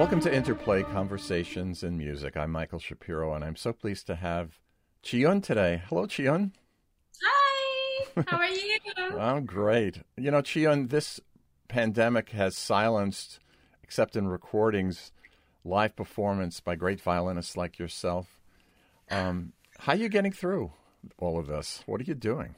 Welcome to Interplay Conversations in Music. I'm Michael Shapiro, and I'm so pleased to have Chee-Yun today. Hello, Chee-Yun. Hi, how are you? I'm great. You know, Chee-Yun, this pandemic has silenced, except in recordings, live performance by great violinists like yourself. Um, how are you getting through all of this? What are you doing?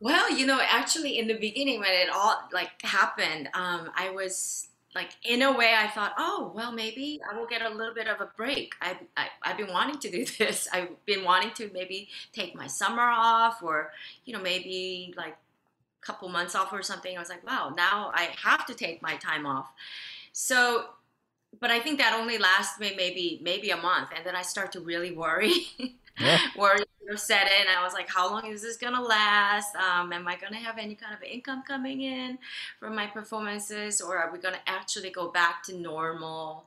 Well, you know, actually, in the beginning when it all like happened, um, I was like, in a way, I thought, oh, well, maybe I will get a little bit of a break. I, I I've been wanting to do this. I've been wanting to maybe take my summer off, or you know, maybe like a couple months off or something. I was like, wow, now I have to take my time off. So but I think that only lasts me maybe maybe a month, and then I start to really worry. Yeah. worry set in. And I was like, how long is this gonna last? Um, am I gonna have any kind of income coming in from my performances, or are we gonna actually go back to normal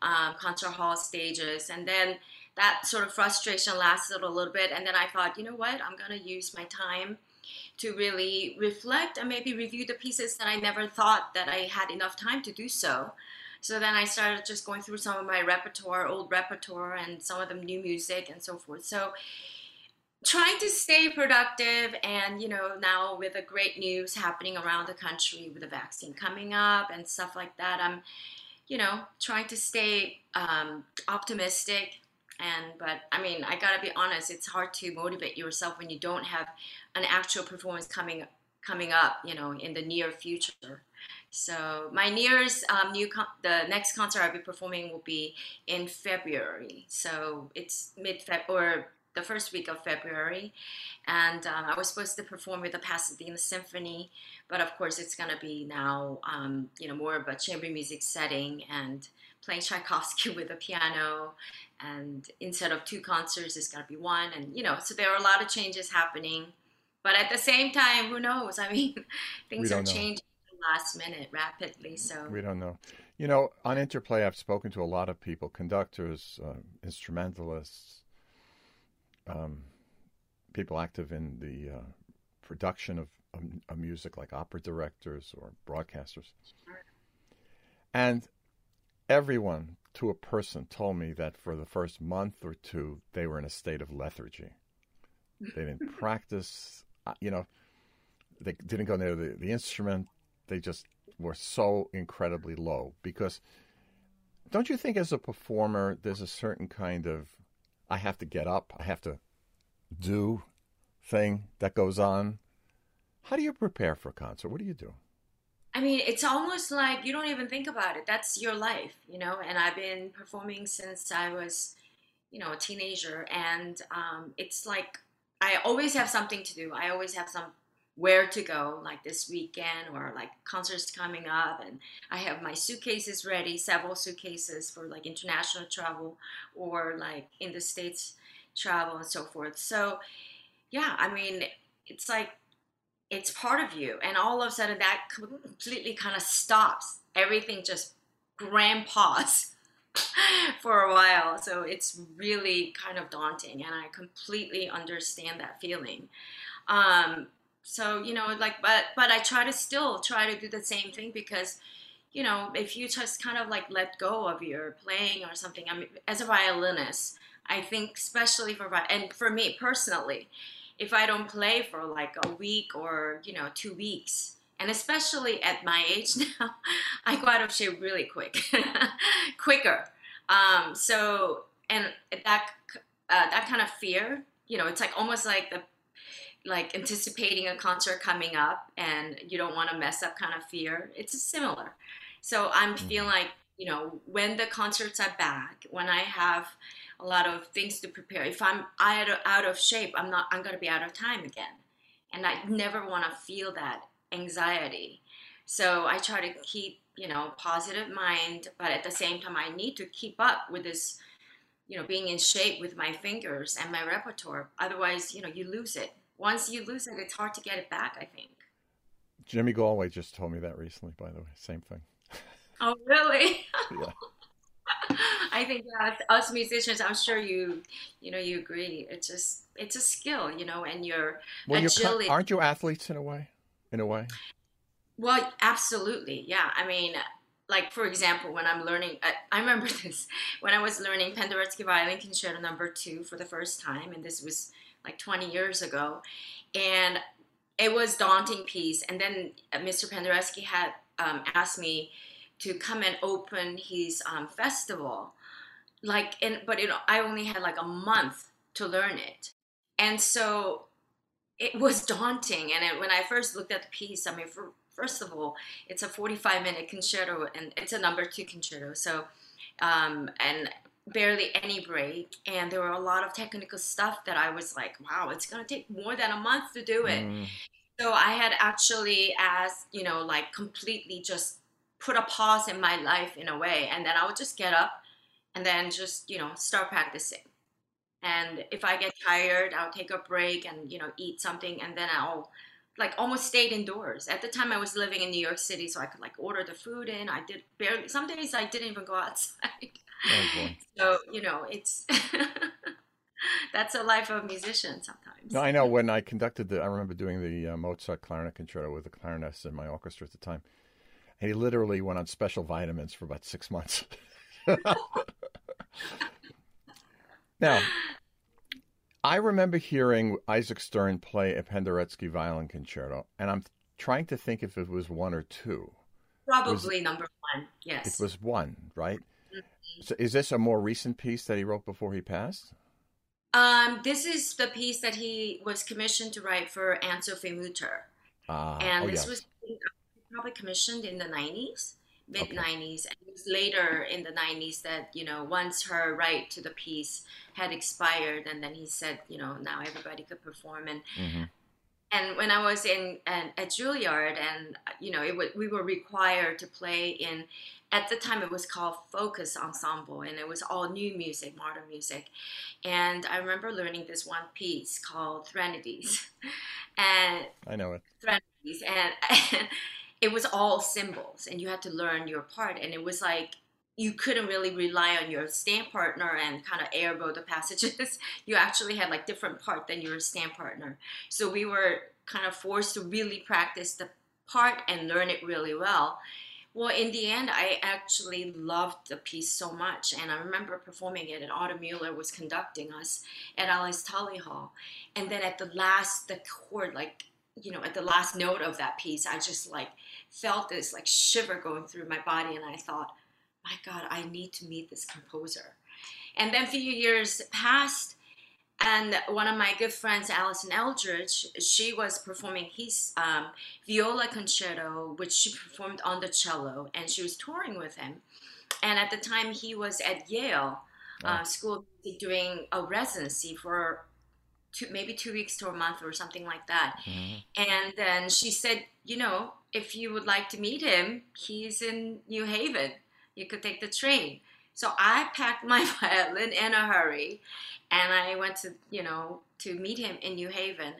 um, concert hall stages? And then that sort of frustration lasted a little bit, and then I thought, you know what? I'm gonna use my time to really reflect and maybe review the pieces that I never thought that I had enough time to do so. So then I started just going through some of my repertoire, old repertoire, and some of the new music and so forth. So trying to stay productive and you know now with the great news happening around the country with the vaccine coming up and stuff like that i'm you know trying to stay um, optimistic and but i mean i gotta be honest it's hard to motivate yourself when you don't have an actual performance coming coming up you know in the near future so my nearest um, new con- the next concert I'll be performing will be in February. So it's mid Feb or the first week of February, and um, I was supposed to perform with the Pasadena Symphony, but of course it's gonna be now um, you know more of a chamber music setting and playing Tchaikovsky with a piano, and instead of two concerts, it's gonna be one, and you know so there are a lot of changes happening. But at the same time, who knows? I mean, things are know. changing last minute rapidly. So we don't know. You know, on Interplay, I've spoken to a lot of people: conductors, uh, instrumentalists, um, people active in the uh, production of, of, of, music, like opera directors or broadcasters. And everyone, to a person, told me that for the first month or two, they were in a state of lethargy. They didn't practice. Uh, you know, they didn't go near the, the instrument they just were so incredibly low because don't you think as a performer there's a certain kind of I have to get up, I have to do thing that goes on? How do you prepare for a concert? What do you do? I mean, it's almost like you don't even think about it. That's your life, you know. And I've been performing since I was, you know, a teenager, and um, it's like I always have something to do. I always have some where to go like this weekend or like concerts coming up and i have my suitcases ready several suitcases for like international travel or like in the states travel and so forth. So yeah i mean it's like it's part of you and all of a sudden that completely kind of stops everything just grand pause for a while. So it's really kind of daunting and i completely understand that feeling. Um, so you know like but but i try to still try to do the same thing because you know if you just kind of like let go of your playing or something i mean as a violinist i think especially for and for me personally if i don't play for like a week or you know two weeks and especially at my age now i go out of shape really quick quicker. Um, so and that uh, that kind of fear you know it's like almost like the like anticipating a concert coming up and you don't want to mess up kind of fear. It's similar. So I'm mm-hmm. feeling like, you know, when the concerts are back, when I have a lot of things to prepare, if I'm out of, out of shape, I'm not, I'm going to be out of time again. And I never want to feel that anxiety. So I try to keep, you know, positive mind, but at the same time, I need to keep up with this, you know, being in shape with my fingers and my repertoire. Otherwise, you know, you lose it once you lose it, it's hard to get it back. I think. Jimmy Galway just told me that recently. By the way, same thing. Oh, really? yeah. I think yeah, us musicians, I'm sure you, you know, you agree. It's just it's a skill, you know, and your well, agility. aren't you athletes in a way? In a way. Well, absolutely, yeah. I mean, like for example, when I'm learning, I, I remember this when I was learning Penderecki Violin Concerto Number Two for the first time, and this was like 20 years ago, and it was daunting piece. And then uh, Mr. Penderecki had um, asked me to come and open his um, festival, like, and but you know, I only had like a month to learn it, and so it was daunting. And it, when I first looked at the piece, I mean, for, first of all, it's a 45 minute concerto and it's a number two concerto. So, um, and barely any break. And there were a lot of technical stuff that I was like, wow, it's going to take more than a month to do it. Mm. So I had actually as you know, like completely just put a pause in my life in a way. And then I would just get up and then just, you know, start practicing. And if I get tired, I'll take a break and, you know, eat something and then I'll like almost stayed indoors. At the time I was living in New York City, so I could like order the food in. I did barely some days I didn't even go outside. Oh, so, you know, it's that's a life of a musician sometimes. No, I know when I conducted the I remember doing the uh, Mozart clarinet concerto with the clarinets in my orchestra at the time. And he literally went on special vitamins for about 6 months. now, I remember hearing Isaac Stern play a Penderecki violin concerto, and I'm trying to think if it was one or two. Probably was, number one, yes. It was one, right? Mm-hmm. So is this a more recent piece that he wrote before he passed? Um, this is the piece that he was commissioned to write for Anne-Sophie Mutter. Uh, and oh, this was probably commissioned in the 90s mid okay. 90s and it was later in the 90s that you know once her right to the piece had expired and then he said you know now everybody could perform and mm-hmm. and when i was in at, at juilliard and you know it w- we were required to play in at the time it was called focus ensemble and it was all new music modern music. And i remember learning this one piece called threnodies and i know it. Threnodies and, and it was all symbols, and you had to learn your part. And it was like you couldn't really rely on your stand partner and kind of airbow the passages. You actually had like different part than your stand partner. So we were kind of forced to really practice the part and learn it really well well in the end i actually loved the piece so much and i remember performing it and otto mueller was conducting us at alice tully hall. And then at the last the chord like you know at the last note of that piece i just like felt this like shiver going through my body and i thought my god i need to meet this composer. And then a few years passed and one of my good friends alison eldridge she was performing his um, viola concerto which she performed on the cello and she was touring with him and at the time he was at yale uh, school doing a residency for two, maybe two weeks to a month or something like that. Mm-hmm. And then she said, you know, if you would like to meet him, he's in New Haven. You could take the train. So I packed my violin in a hurry and I went to, you know, to meet him in New Haven.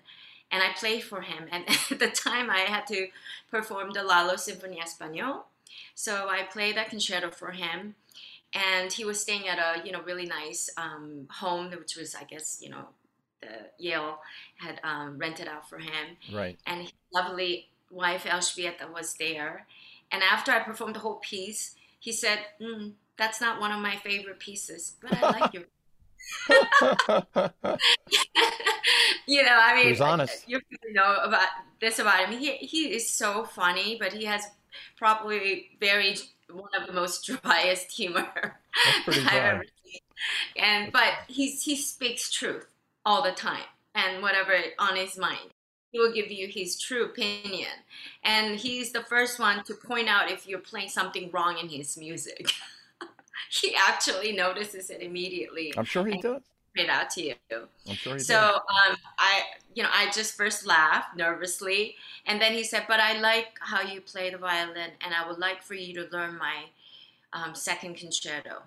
And I played for him. And at the time, I had to perform the Lalo Sinfonia Español. So I played that concerto for him. And he was staying at a, you know, really nice um, home, which was, I guess, you know, the Yale had um, rented out for him. Right. And his lovely wife Elżbieta was there. And after I performed the whole piece, he said, mm, "That's not one of my favorite pieces, but I like you." you know, I mean, He's uh, honest. You know about this about him. He he is so funny, but he has probably very one of the most driest humor I've ever seen. And but he's he speaks truth all the time and whatever on his mind. He will give you his true opinion. And he's the first one to point out if you're playing something wrong in his music. he actually notices it immediately. I'm sure he does. It out to you. I'm sure he so um, I, you know, I just first laughed nervously, and then he said, "But I like how you play the violin, and I would like for you to learn my um, second concerto."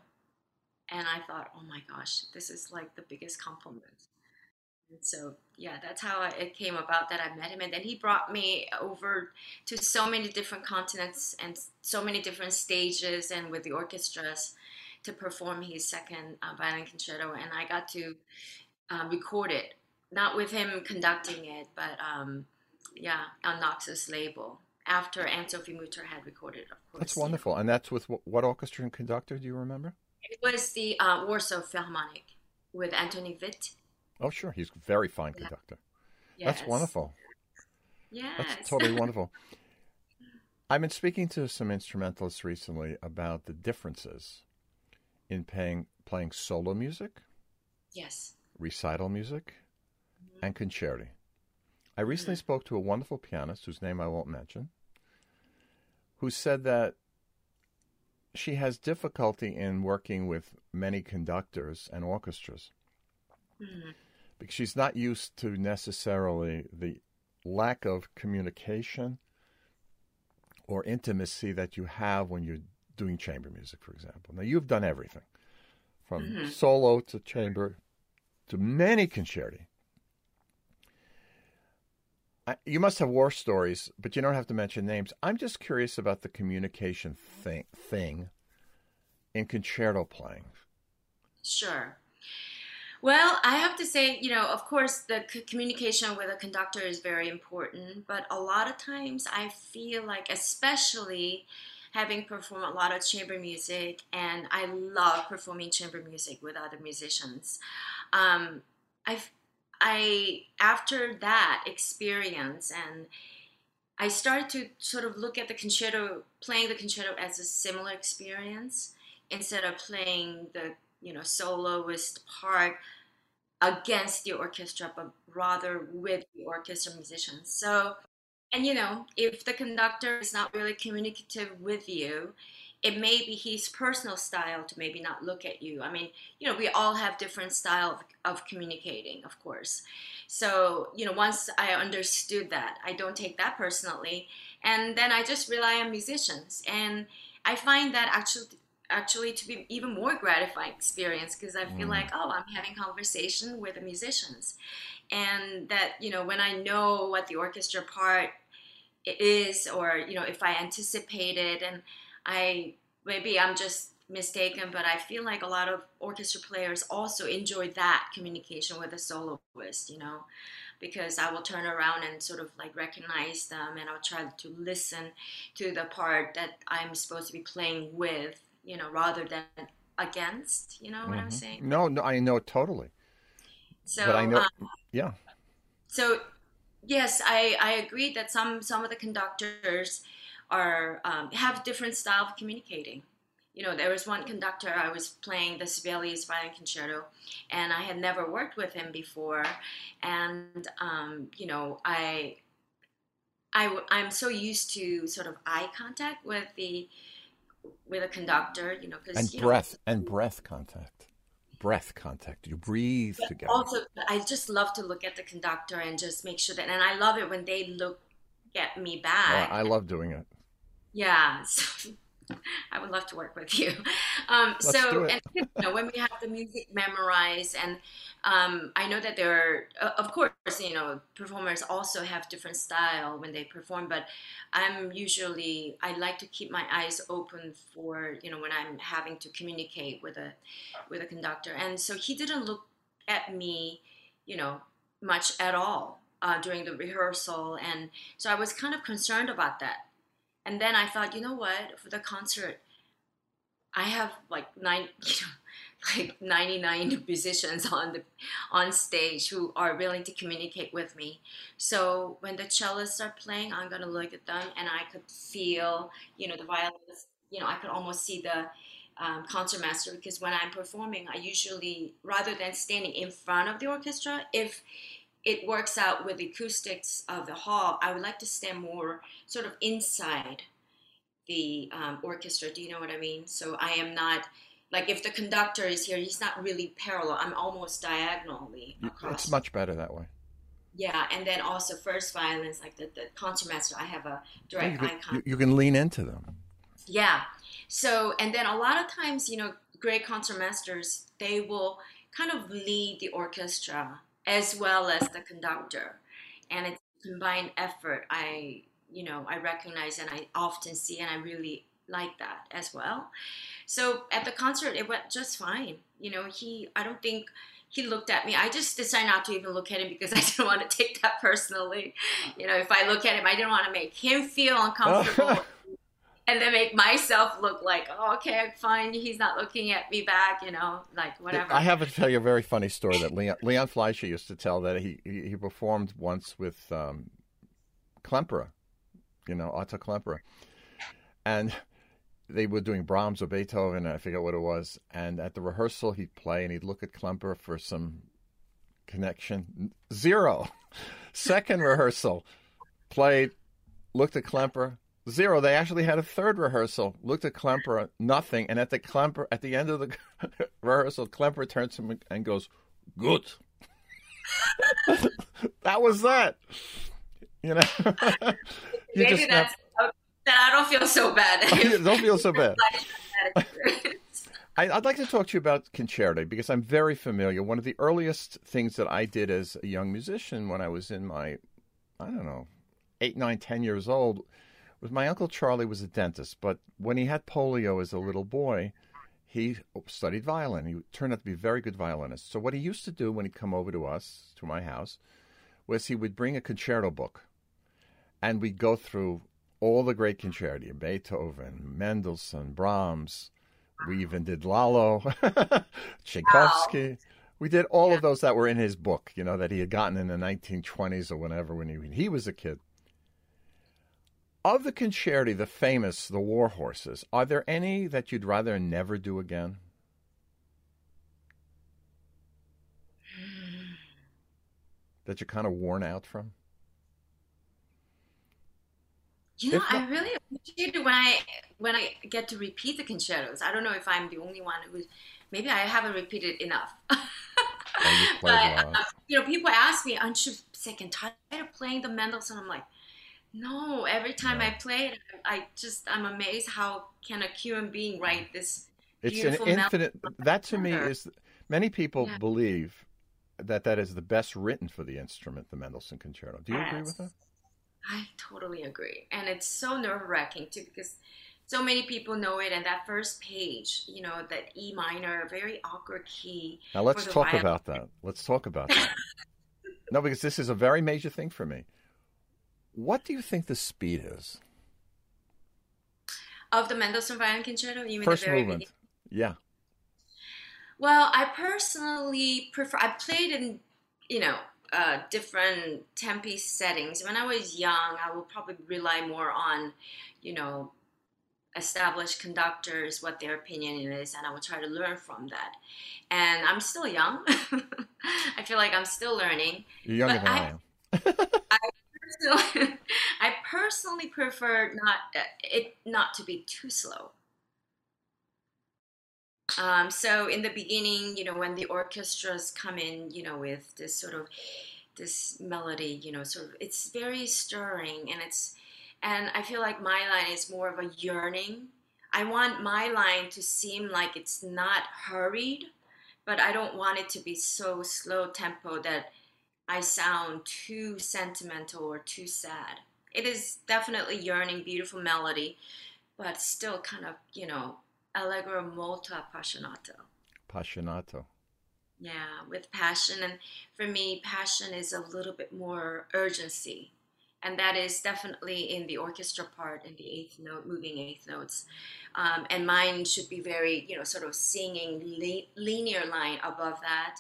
And I thought, "Oh my gosh, this is like the biggest compliment." And so, yeah, that's how it came about that I met him. And then he brought me over to so many different continents and so many different stages and with the orchestras to perform his second uh, violin concerto. And I got to uh, record it, not with him conducting it, but um, yeah, on Naxos label. after Anne Sophie Mutter had recorded, of course. That's wonderful. And that's with what orchestra and conductor? Do you remember? It was the uh, Warsaw Philharmonic with Antoni Wit. Oh, sure. He's a very fine yeah. conductor. Yes. That's wonderful. Yes. That's totally wonderful. I've been speaking to some instrumentalists recently about the differences in paying, playing solo music, yes, recital music, mm-hmm. and concerti. I recently mm-hmm. spoke to a wonderful pianist whose name I won't mention, who said that she has difficulty in working with many conductors and orchestras mm-hmm. because she's not used to necessarily the lack of communication or intimacy that you have when you're doing chamber music, for example. Now, you've done everything from mm-hmm. solo to chamber to many concerti. I, you must have war stories, but you don't have to mention names. I'm just curious about the communication thing, thing in concerto playing. Sure. Well, I have to say, you know, of course, the c- communication with a conductor is very important, but a lot of times I feel like, especially having performed a lot of chamber music, and I love performing chamber music with other musicians. Um, I, I after that experience, and I started to sort of look at the concerto, playing the concerto as a similar experience instead of playing the you know soloist part against the orchestra, but rather with the orchestra musicians. So, and you know, if the conductor is not really communicative with you, it may be his personal style to maybe not look at you. I mean, you know, we all have different style of, of communicating, of course. So, you know, once I understood that, I don't take that personally, and then I just rely on musicians, and I find that actually actually to be even more gratifying experience because I feel mm. like oh I'm having conversation with the musicians and that you know when I know what the orchestra part is or you know if I anticipate it and I maybe I'm just mistaken but I feel like a lot of orchestra players also enjoy that communication with a soloist you know because I will turn around and sort of like recognize them and I'll try to listen to the part that I'm supposed to be playing with you know, rather than against. You know what mm-hmm. I'm saying? No, no, I know totally. So, but I know, um, yeah. So, yes, I I agree that some some of the conductors are um, have different style of communicating. You know, there was one conductor I was playing the Sibelius Violin Concerto, and I had never worked with him before, and um, you know, I I, I'm so used to sort of eye contact with the with a conductor, you know, and breath know, and breath contact, breath contact. You breathe together. Also, I just love to look at the conductor and just make sure that, and I love it when they look at me back. I love doing it. Yeah. So, I would love to work with you. Um, so, and you know, when we have the music memorized, and um, I know that there are, of course, you know, performers also have different style when they perform, but I'm usually I like to keep my eyes open for you know when I'm having to communicate with a with a conductor, and so he didn't look at me, you know, much at all uh, during the rehearsal, and so I was kind of concerned about that and then I thought, you know what, for the concert, I have like nine, you know, like 99 musicians on the on stage who are willing to communicate with me. So when the cellists are playing, I'm gonna look at them and I could feel, you know, the violins. You know, I could almost see the um, concertmaster because when I'm performing, I usually rather than standing in front of the orchestra, if it works out with the acoustics of the hall, I would like to stand more sort of inside the um, orchestra. Do you know what I mean? So I am not like if the conductor is here, he's not really parallel. I'm almost diagonally across. It's much better that way. Yeah, and then also first violins, like the, the concertmaster, I have a direct you can, eye. You can lean into them. Yeah. So, and then a lot of times, you know, great concertmasters, they will kind of lead the orchestra as well as the conductor. And it's a combined effort. I, you know, I recognize and I often see, and I really like that as well. So at the concert, it went just fine. You know, he, I don't think he looked at me. I just decided not to even look at him because I didn't want to take that personally. You know, if I look at him, I didn't want to make him feel oh. uncomfortable. And then make myself look like, oh, okay, fine, he's not looking at me back, you know, like whatever. I have to tell you a very funny story that Leon, Leon Fleisher used to tell that he he, he performed once with um, Klemperer, you know, Otto Klemperer, and they were doing Brahms or Beethoven, I forget what it was, and at the rehearsal he'd play and he'd look at Klemperer for some connection, zero. Second rehearsal, played, looked at Klemperer Zero. They actually had a third rehearsal. Looked at Klemperer, nothing. And at the Klemperer, at the end of the rehearsal, Klemperer turns to him and goes, "Good." that was that. You know. you Maybe that's. Snap... I don't feel so bad. don't feel so bad. I, would like to talk to you about concerto because I'm very familiar. One of the earliest things that I did as a young musician when I was in my, I don't know, eight, nine, ten years old was my uncle Charlie was a dentist, but when he had polio as a little boy, he studied violin. He turned out to be a very good violinist. So what he used to do when he'd come over to us, to my house, was he would bring a concerto book, and we'd go through all the great concerti: Beethoven, Mendelssohn, Brahms. We even did Lalo, Tchaikovsky. Wow. We did all yeah. of those that were in his book, you know, that he had gotten in the 1920s or whenever when he, when he was a kid. Of the concerti, the famous, the war horses, are there any that you'd rather never do again? that you're kind of worn out from? You know, I really appreciate it when I when I get to repeat the concertos. I don't know if I'm the only one who's maybe I haven't repeated enough. oh, you but uh, you know, people ask me, "Aren't you sick and tired of playing the Mendelssohn?" I'm like, no, every time I play it, I just I'm amazed how can a human being write this. It's an infinite. That to me is many people yeah. believe that that is the best written for the instrument, the Mendelssohn Concerto. Do you yes. agree with that? I totally agree, and it's so nerve wracking too because so many people know it. And that first page, you know, that E minor, very awkward key. Now let's talk violin. about that. Let's talk about that. no, because this is a very major thing for me. What do you think the speed is? Of the Mendelssohn Violin Concerto? You mean First the very movement. Beginning? Yeah. Well, I personally prefer. I played in, you know, uh, different tempi settings. When I was young, I would probably rely more on, you know, established conductors, what their opinion is, and I would try to learn from that. And I'm still young. I feel like I'm still learning. You're younger than I, I am. I personally, I personally prefer not uh, it not to be too slow. Um, so in the beginning, you know, when the orchestras come in, you know, with this sort of this melody, you know, sort of it's very stirring and it's and I feel like my line is more of a yearning. I want my line to seem like it's not hurried, but I don't want it to be so slow tempo that I sound too sentimental or too sad. It is definitely yearning, beautiful melody, but still kind of, you know, allegro molto appassionato. Appassionato. Yeah, with passion. And for me, passion is a little bit more urgency. And that is definitely in the orchestra part, in the eighth note, moving eighth notes. Um, and mine should be very, you know, sort of singing li- linear line above that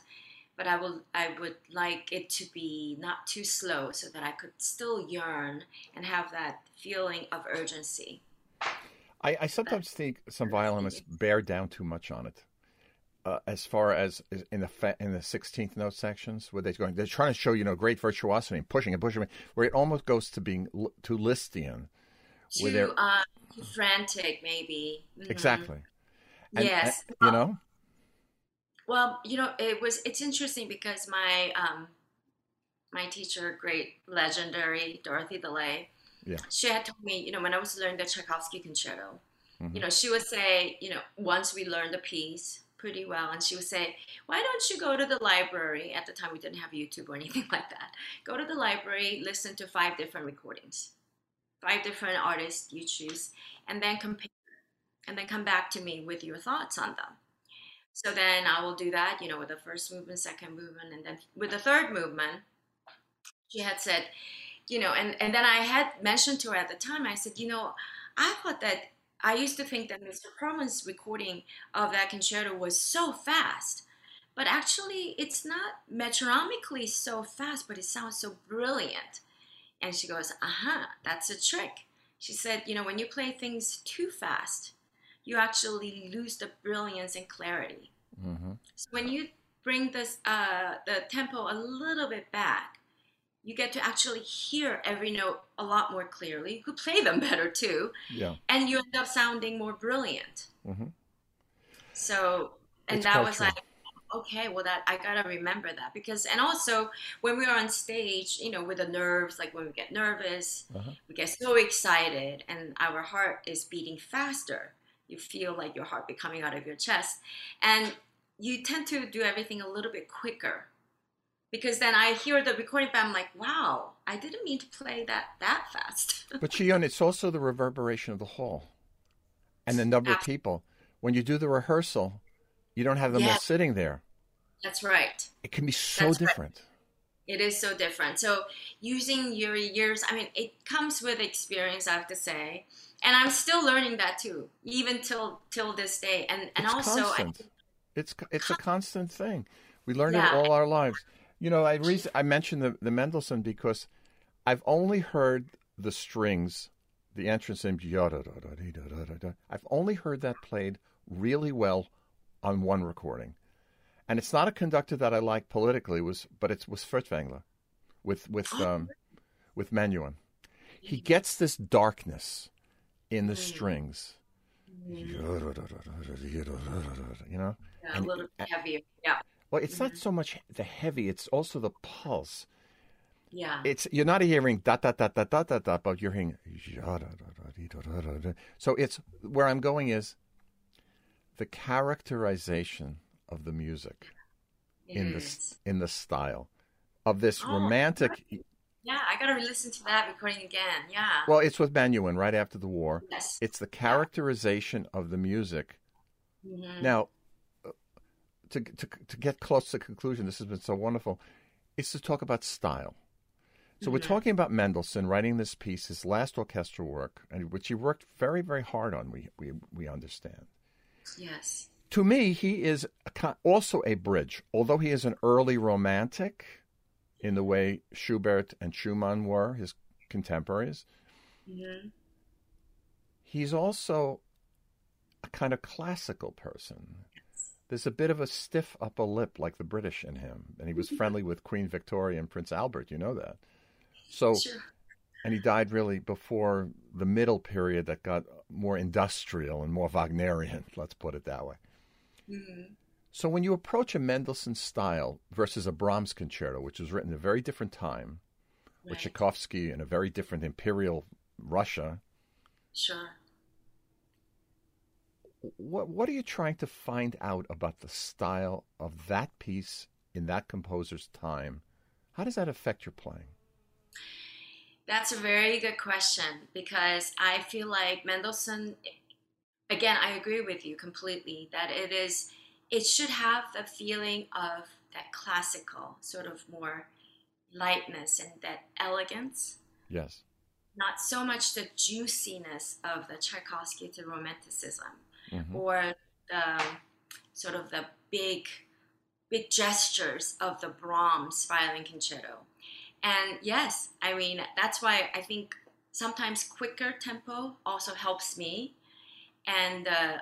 but I will I would like it to be not too slow so that I could still yearn and have that feeling of urgency. I, I sometimes think some violinists bear down too much on it. Uh, as far as in the fa- in the sixteenth note sections, where they're going, they're trying to show you know great virtuosity, and pushing and pushing, where it almost goes to being l- too Lisztian, too uh, frantic, maybe. Mm-hmm. Exactly. And, yes. And, you know. Well, you know, it was it's interesting because my um, my teacher, great legendary Dorothy DeLay, yeah. she had told me, you know, when I was learning the Tchaikovsky concerto, mm-hmm. you know, she would say, you know, once we learned the piece pretty well, and she would say, why don't you go to the library? At the time, we didn't have YouTube or anything like that. Go to the library, listen to five different recordings, five different artists you choose, and then compare, and then come back to me with your thoughts on them. So then I will do that, you know, with the first movement, second movement, and then with the third movement, she had said, you know, and, and then I had mentioned to her at the time, I said, you know, I thought that I used to think that Mr. Perlman's recording of that concerto was so fast, but actually it's not metronomically so fast, but it sounds so brilliant. And she goes, uh huh, that's a trick. She said, you know, when you play things too fast, you actually lose the brilliance and clarity. Mm-hmm. So when you bring this uh, the tempo a little bit back, you get to actually hear every note a lot more clearly. You play them better too, yeah, and you end up sounding more brilliant. Mm-hmm. So, and It's that was like, okay, well, that I gotta remember that because, and also when we are on stage, you know, with the nerves, like when we get nervous, Uh-huh. we get so excited, and our heart is beating faster. You feel like your heart be coming out of your chest, and you tend to do everything a little bit quicker. Because then I hear the recording, but I'm like, wow, I didn't mean to play that that fast. But Chee-Yun, it's also the reverberation of the hall and the number of people. When you do the rehearsal, you don't have them all sitting there. That's right. It can be so That's right. It is so different. So using your years, I mean, it comes with experience, I have to say, and I'm still learning that too, even till till this day. And and it's also, constant. I, it's it's a constant thing. We learn it all our lives. You know, I reason, I mentioned the the Mendelssohn because I've only heard the strings, the entrance in I've only heard that played really well on one recording, and it's not a conductor that I like politically. Was but it was Furtwängler with with Oh. um, with Menuhin. He gets this darkness in the Mm. strings. You know. yeah, a little bit heavier. Yeah, Well, it's not so much the heavy; it's also the pulse. yeah, It's you're not hearing da da da da da da da, but you're hearing. So it's where I'm going is the characterization of the music in is. this in the style of this Oh, romantic. Yeah, I gotta listen to that recording again. Yeah. Well, it's with Menuhin right after the war. yes. It's the characterization of the music. Mhm. Now, uh, to to to get close to conclusion, this has been so wonderful. Is to talk about style. So we're Mhm. talking about Mendelssohn writing this piece, his last orchestral work, and which he worked very, very hard on. We we we understand. Yes. To me, he is also a bridge, although he is an early romantic, in the way Schubert and Schumann were his contemporaries. hmm He's also a kind of classical person. There's a bit of a stiff upper lip, like the British, in him, and he was friendly with Queen Victoria and Prince Albert. You know that. So. Sure. and he died really before the middle period that got more industrial and more Wagnerian, let's put it that way. Hmm So when you approach a Mendelssohn style versus a Brahms concerto, which was written at a very different time, with Right. Tchaikovsky in a very different imperial Russia, Sure. what what are you trying to find out about the style of that piece in that composer's time? How does that affect your playing? That's a very good question because I feel like Mendelssohn, again, I agree with you completely that it is, it should have the feeling of that classical, sort of more lightness and that elegance, Yes. not so much the juiciness of the Tchaikovsky to romanticism Mhm. or the sort of the big, big gestures of the Brahms violin concerto. And yes, I mean, that's why I think sometimes quicker tempo also helps me. And uh,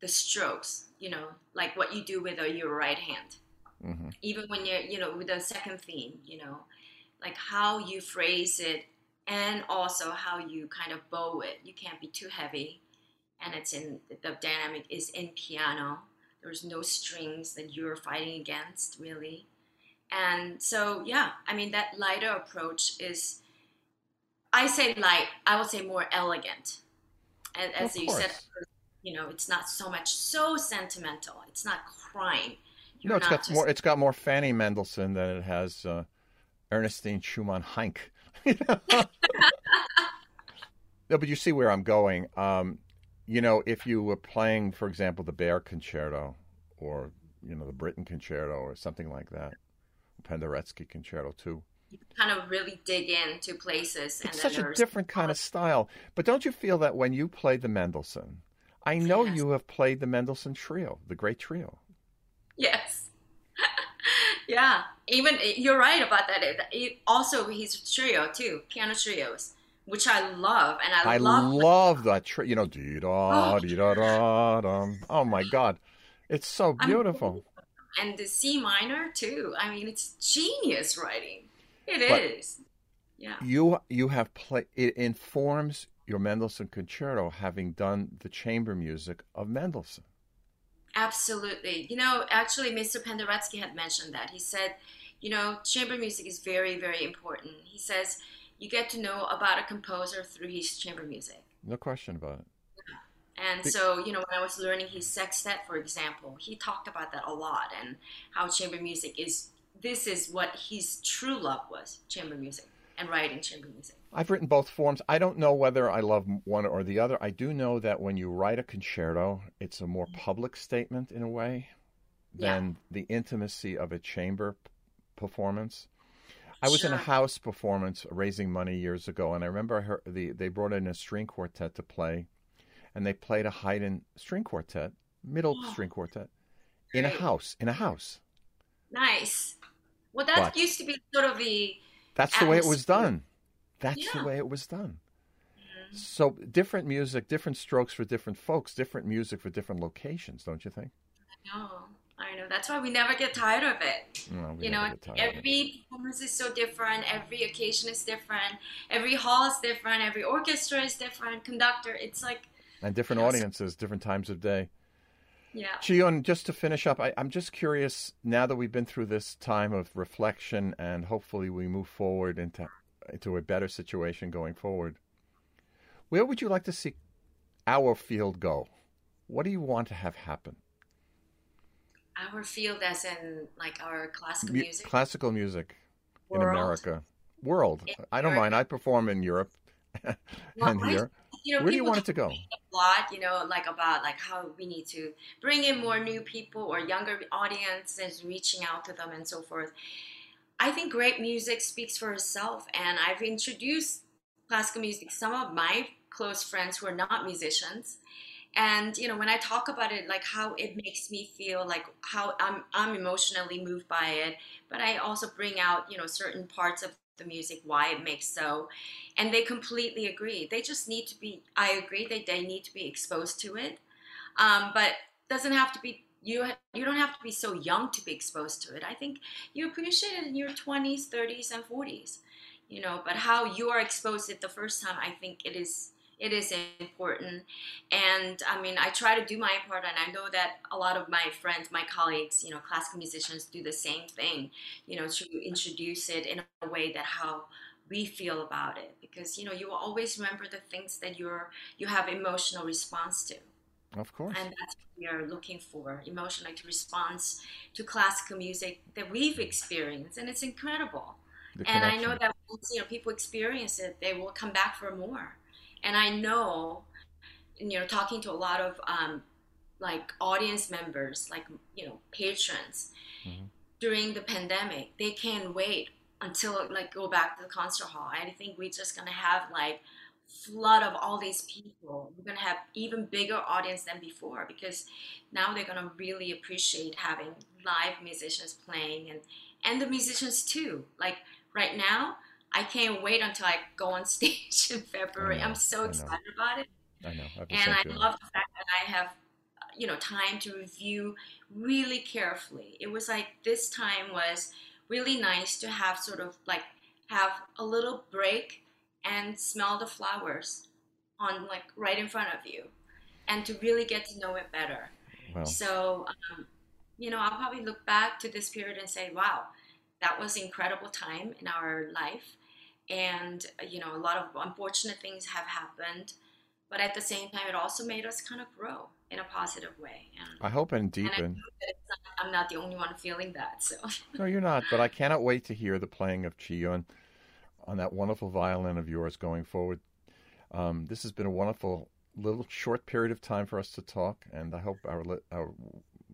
the strokes, you know, like what you do with uh, your right hand. hmm Even when you're, you know, with the second theme, you know, like how you phrase it and also how you kind of bow it. You can't be too heavy. And it's in, the dynamic is in piano. There's no strings that you're fighting against, really. And so, yeah, I mean, that lighter approach is, I say light, I would say more elegant. And as you said, you know, it's not so much so sentimental. It's not crying. No, You're it's not got just- more. It's got more Fanny Mendelssohn than it has uh, Ernestine Schumann Heink. no, but you see where I'm going. Um, you know, if you were playing, for example, the Berg Concerto or you know the Britten Concerto or something like that, Penderecki Concerto too. You kind of really dig into places. It's such a different kind of style. But don't you feel that when you play the Mendelssohn, I know yes. you have played the Mendelssohn Trio, the great trio. Yes. yeah. Even you're right about that. It, also, his trio too, piano trios which I love, and I, I love, love that. Tri- you know, oh. dee da dee da da dum. Oh my God, it's so beautiful. and the C minor too. I mean, it's genius writing. It but is. Yeah. You you have played. It informs your Mendelssohn concerto, having done the chamber music of Mendelssohn. Absolutely. You know, actually, Mr. Penderecki had mentioned that. He said, you know, chamber music is very, very important. He says you get to know about a composer through his chamber music. No question about it. And so, you know, when I was learning his sextet, for example, he talked about that a lot and how chamber music is this is what his true love was chamber music and writing chamber music. I've written both forms. I don't know whether I love one or the other. I do know that when you write a concerto, it's a more public statement in a way than yeah. the intimacy of a chamber performance. I was sure. in a house performance raising money years ago, and I remember I heard the, they brought in a string quartet to play, and they played a Haydn string quartet, middle oh, string quartet, in great. a house. In a house. Nice. Well, that but used to be sort of the. That's atmosphere. the way it was done. That's yeah. the way it was done. Mm-hmm. So different music, different strokes for different folks, different music for different locations, don't you think? I know. I know. That's why we never get tired of it. No, you know, every performance is so different. Every occasion is different. Every hall is different. Every orchestra is different. Conductor, it's like. And different you know, audiences, different times of day. Yeah. Chee-Yun, just to finish up, I, I'm just curious now that we've been through this time of reflection and hopefully we move forward into into a better situation going forward. Where would you like to see our field go? What do you want to have happen? Our field, as in like our classical music. Classical music World. in America, world. In I don't mind. I perform in Europe and well, here. You know, Where do you want it to go? A lot, you know, like about like how we need to bring in more new people or younger audiences, reaching out to them and so forth. I think great music speaks for itself, and I've introduced classical music. Some of my close friends who are not musicians and you know when i talk about it like how it makes me feel like how i'm i'm emotionally moved by it but i also bring out you know certain parts of the music why it makes so and they completely agree. They just need to be i agree that they need to be exposed to it um, but doesn't have to be you you don't have to be so young to be exposed to it. I think you appreciate it in your 20s 30s and 40s you know but how you are exposed it the first time i think it is it is important. And i mean i try to do my part and i know that a lot of my friends my colleagues you know classical musicians do the same thing you know to introduce it in a way that how we feel about it. Because you know you will always remember the things that you're you have emotional response to. Of course. And that's what we are looking for emotional response to classical music that we've experienced and it's incredible. And i know that once you know people experience it they will come back for more and I know, you know, talking to a lot of um, like audience members, like you know, patrons mm-hmm. during the pandemic, they can't wait until like go back to the concert hall. I think we're just gonna have like flood of all these people. We're gonna have even bigger audience than before because now they're gonna really appreciate having live musicians playing and and the musicians too. Like right now, I can't wait until I go on stage in February. I'm so excited about it. I know. I and I love the fact that I have, you know, time to review really carefully. It was like this time was really nice to have sort of like have a little break and smell the flowers on like right in front of you and to really get to know it better. Wow. So, um, you know, I'll probably look back to this period and say, wow, that was incredible time in our life and you know a lot of unfortunate things have happened but at the same time it also made us kind of grow in a positive way and, i hope and deepen. and not, i'm not the only one feeling that so. No you're not but i cannot wait to hear the playing of Chee-Yun on that wonderful violin of yours going forward. Um, this has been a wonderful little short period of time for us to talk and i hope our, our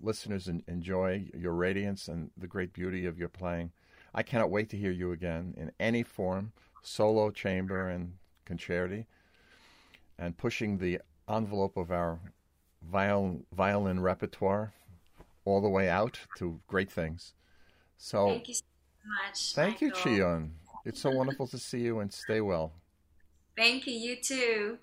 listeners enjoy your radiance and the great beauty of your playing. I cannot wait to hear you again in any form, solo, chamber, and concerti, and pushing the envelope of our viol- violin repertoire all the way out to great things. So thank you so much. Thank Michael. you, Chee-Yun. It's so wonderful to see you and stay well. Thank you, you too.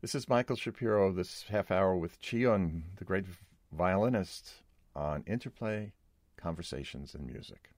This is Michael Shapiro, this half hour with Chee-Yun, the great violinist, on Interplay Conversations in Music.